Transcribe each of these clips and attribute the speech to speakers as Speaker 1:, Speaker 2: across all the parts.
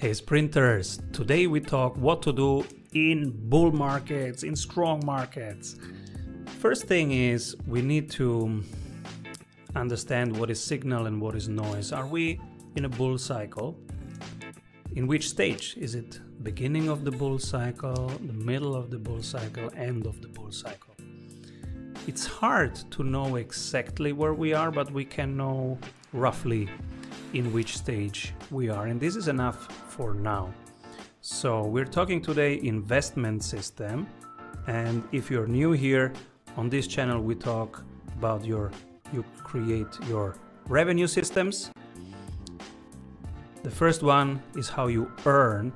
Speaker 1: Hey sprinters, today we talk what to do in bull markets, in strong markets. First thing is we need to understand what is signal and what is noise. Are we in a bull cycle? In which stage? Is it beginning of the bull cycle, the middle of the bull cycle, end of the bull cycle? It's hard to know exactly where we are, but we can know roughly in which stage we are, and this is enough for now. So, we're talking today investment system, and if you're new here on this channel, we talk about your you create your revenue systems. The first one is how you earn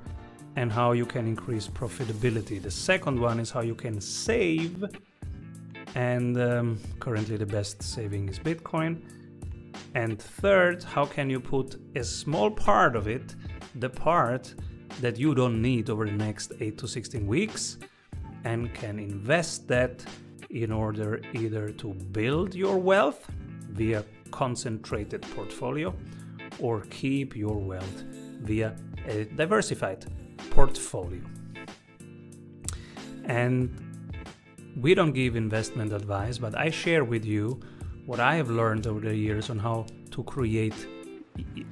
Speaker 1: and how you can increase profitability. The second one is how you can save, and um, currently the best saving is Bitcoin. And third, how can you put a small part of it, the part that you don't need over the next 8 to 16 weeks, and can invest that in order either to build your wealth via concentrated portfolio or keep your wealth via a diversified portfolio. And we don't give investment advice, but I share with you what I have learned over the years on how to create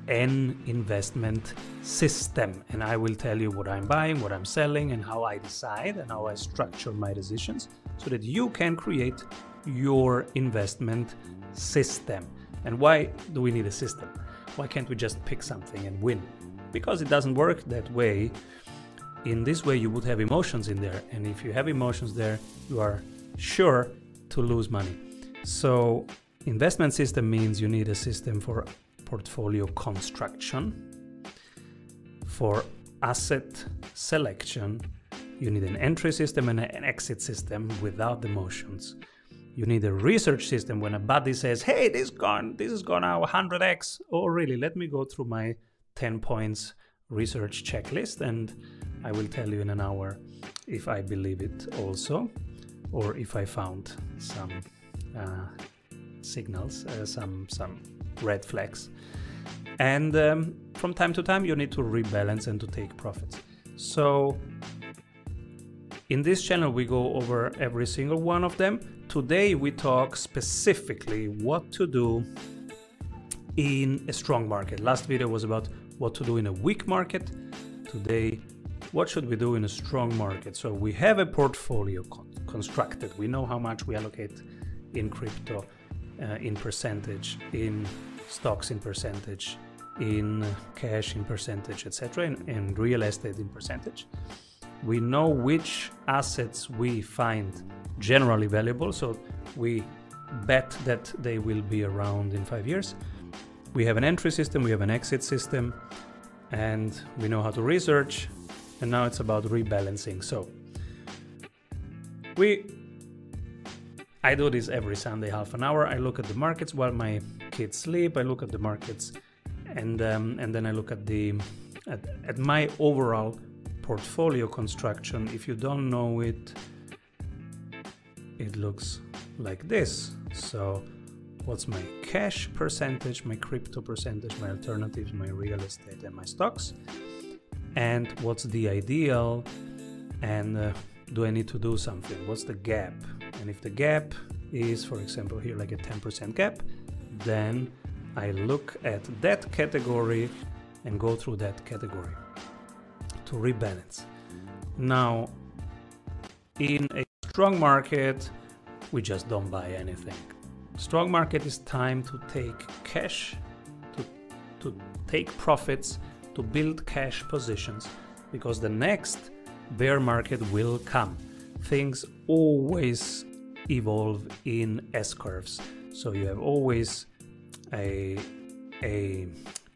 Speaker 1: an investment system. And I will tell you what I'm buying, what I'm selling, and how I decide and how I structure my decisions so that you can create your investment system. And why do we need a system? Why can't we just pick something and win? Because it doesn't work that way. In this way, you would have emotions in there. And if you have emotions there, you are sure to lose money. So, investment system means you need a system for portfolio construction, for asset selection. You need an entry system and an exit system without the motions. You need a research system when a buddy says, "Hey, this gone, this is gone now 100x." Oh, really? Let me go through my 10 points research checklist and I will tell you in an hour if I believe it also or if I found some uh, signals, uh, some some red flags. And um, from time to time, you need to rebalance and to take profits. So in this channel, we go over every single one of them. Today, we talk specifically what to do in a strong market. Last video was about what to do in a weak market. Today, what should we do in a strong market? So we have a portfolio con constructed. We know how much we allocate in crypto, uh, in percentage, in stocks in percentage, in cash in percentage, etc., and, and real estate in percentage. We know which assets we find generally valuable, so we bet that they will be around in five years. We have an entry system, we have an exit system, and we know how to research and now it's about rebalancing. So we I do this every Sunday, half an hour. I look at the markets while my kids sleep. I look at the markets, and um, and then I look at the at, at my overall portfolio construction. If you don't know it, it looks like this. So, what's my cash percentage, my crypto percentage, my alternatives, my real estate, and my stocks? and what's the ideal and uh, do I need to do something? What's the gap? And if the gap is, for example, here like a 10% gap, then I look at that category and go through that category to rebalance. Now, in a strong market, we just don't buy anything. Strong market is time to take cash, to, to take profits, to build cash positions because the next bear market will come. Things always evolve in S curves. So you have always a, a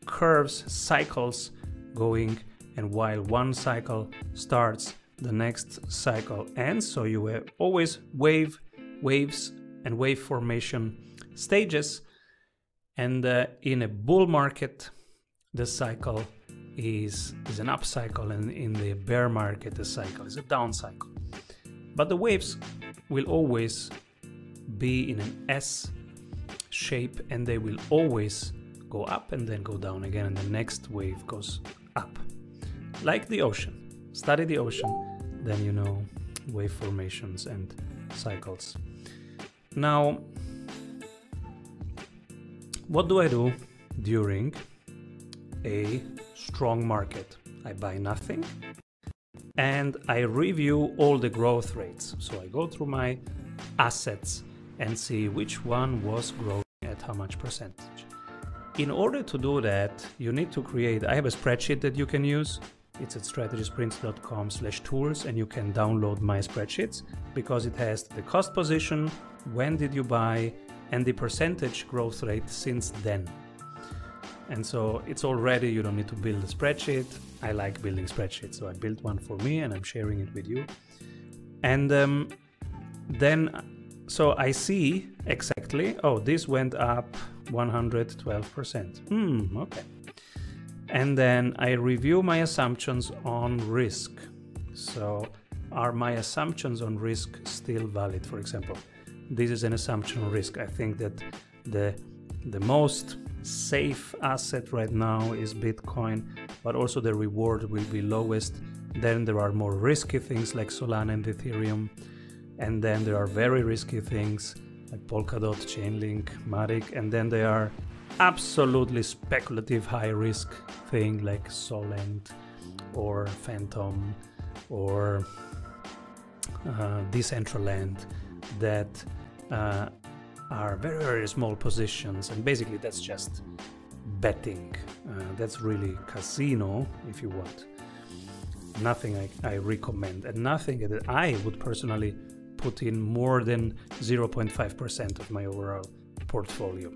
Speaker 1: curves, cycles going, and while one cycle starts, the next cycle ends. So you have always wave, waves, and wave formation stages. And uh, in a bull market, the cycle is, is an up cycle and in the bear market the cycle is a down cycle. But the waves will always be in an S shape and they will always go up and then go down again and the next wave goes up. like the ocean. Study the ocean, then you know wave formations and cycles. Now, what do I do during a strong market? I buy nothing and I review all the growth rates. So I go through my assets and see which one was growing at how much percentage. In order to do that, you need to create, I have a spreadsheet that you can use. It's at strategysprints.com slash tools and you can download my spreadsheets because it has the cost position, when did you buy, and the percentage growth rate since then. And so it's all ready, you don't need to build a spreadsheet. I like building spreadsheets, so I built one for me and I'm sharing it with you. And um, then, so I see exactly, oh, this went up 112%. Hmm, okay. And then I review my assumptions on risk. So, are my assumptions on risk still valid? For example, this is an assumption on risk. I think that the the most safe asset right now is Bitcoin, but also the reward will be lowest. Then there are more risky things like Solana and Ethereum, and then there are very risky things like Polkadot, Chainlink, Matic, and then there are absolutely speculative high risk thing like Solend or Fantom or uh, Decentraland that uh, are very very small positions and basically that's just betting. Uh, that's really casino if you want. Nothing I, I recommend and nothing that i would personally put in more than 0.5% of my overall portfolio.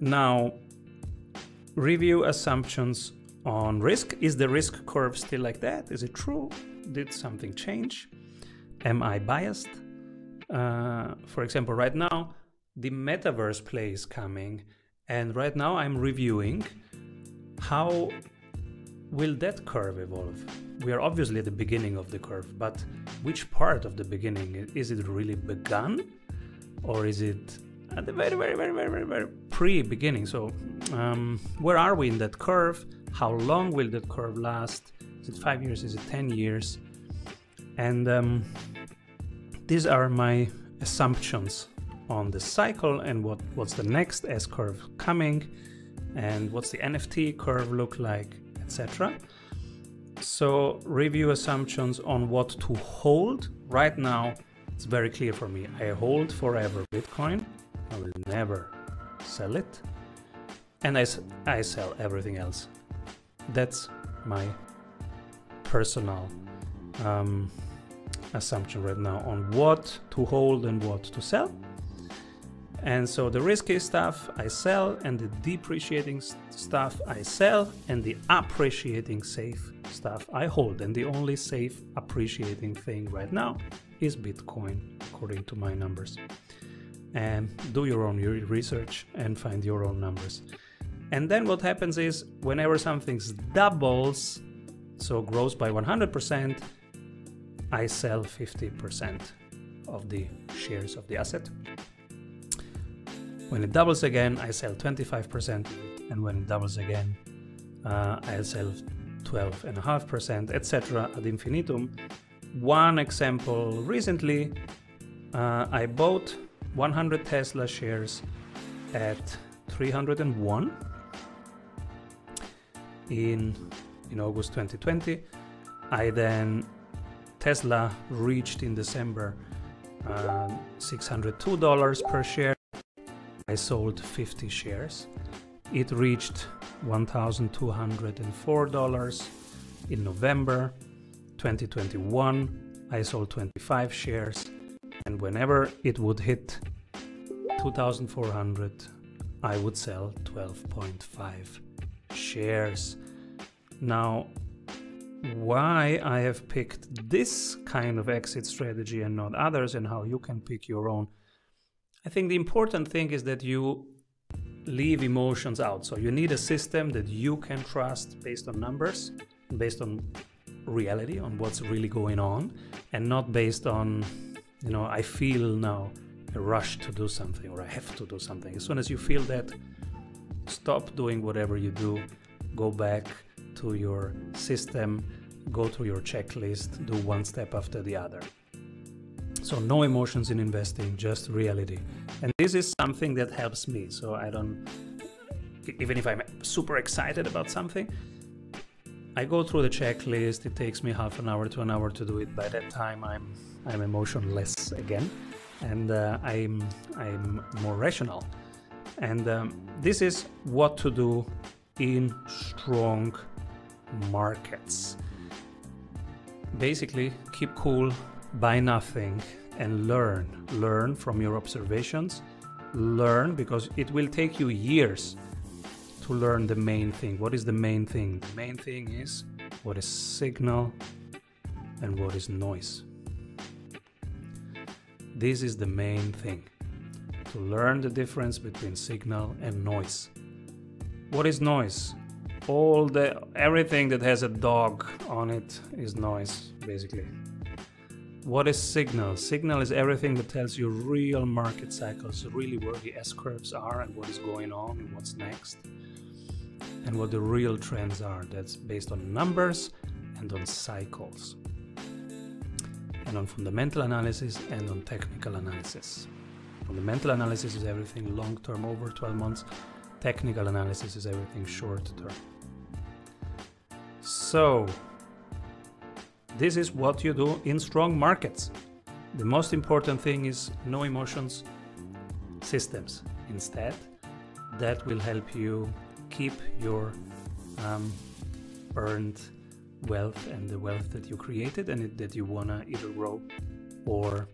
Speaker 1: Now review assumptions on risk. Is the risk curve still like that? Is it true? Did something change? Am i biased? Uh, for example right now the metaverse play is coming and right now i'm reviewing how will that curve evolve? We are obviously at the beginning of the curve but which part of the beginning? Is it really begun or is it at the very very very very very, very pre-beginning? So um, where are we in that curve? How long will that curve last? Is it five years? Is it 10 years? And um, these are my assumptions on the cycle and what, what's the next S curve coming and what's the NFT curve look like, etc. So review assumptions on what to hold. Right now, it's very clear for me. I hold forever Bitcoin. I will never sell it. And I, I sell everything else. That's my personal um, assumption right now on what to hold and what to sell. And so the risky stuff I sell, and the depreciating stuff I sell, and the appreciating safe stuff I hold. And the only safe appreciating thing right now is Bitcoin, according to my numbers. And do your own research and find your own numbers. And then what happens is whenever something doubles, so grows by 100%, I sell 50% of the shares of the asset when it doubles again, I sell 25%, and when it doubles again, uh, I sell 12.5%, etc. ad infinitum. One example recently, uh, I bought 100 Tesla shares at 301 in in August 2020. I then Tesla reached in December uh, $602 per share. I sold 50 shares. It reached $1,204 in November 2021. I sold 25 shares, and whenever it would hit 2,400, I would sell 12.5 shares. Now, why I have picked this kind of exit strategy and not others, and how you can pick your own I think the important thing is that you leave emotions out. So you need a system that you can trust based on numbers, based on reality, on what's really going on, and not based on, you know, I feel now a rush to do something or I have to do something. As soon as you feel that, stop doing whatever you do, go back to your system, go through your checklist, do one step after the other. So, no emotions in investing, just reality. And this is something that helps me. So, I don't, even if I'm super excited about something, I go through the checklist. It takes me half an hour to an hour to do it. By that time, I'm I'm emotionless again, and uh, I'm I'm more rational. And um, this is what to do in strong markets. Basically, keep cool, buy nothing, and learn. Learn from your observations. Learn because it will take you years to learn the main thing. What is the main thing? The main thing is what is signal and what is noise. This is the main thing to learn the difference between signal and noise. What is noise? All the everything that has a dog on it is noise basically. What is signal? Signal is everything that tells you real market cycles, really where the S curves are and what is going on and what's next and what the real trends are. That's based on numbers and on cycles, and on fundamental analysis and on technical analysis. Fundamental analysis is everything long term, over 12 months. Technical analysis is everything short term. So, this is what you do in strong markets. The most important thing is no emotions, systems. Instead, that will help you keep your um, earned wealth and the wealth that you created and it, that you want to either grow or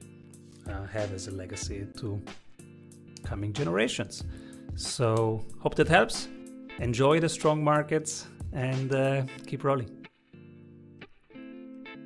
Speaker 1: uh, have as a legacy to coming generations. So, hope that helps. Enjoy the strong markets and uh, keep rolling.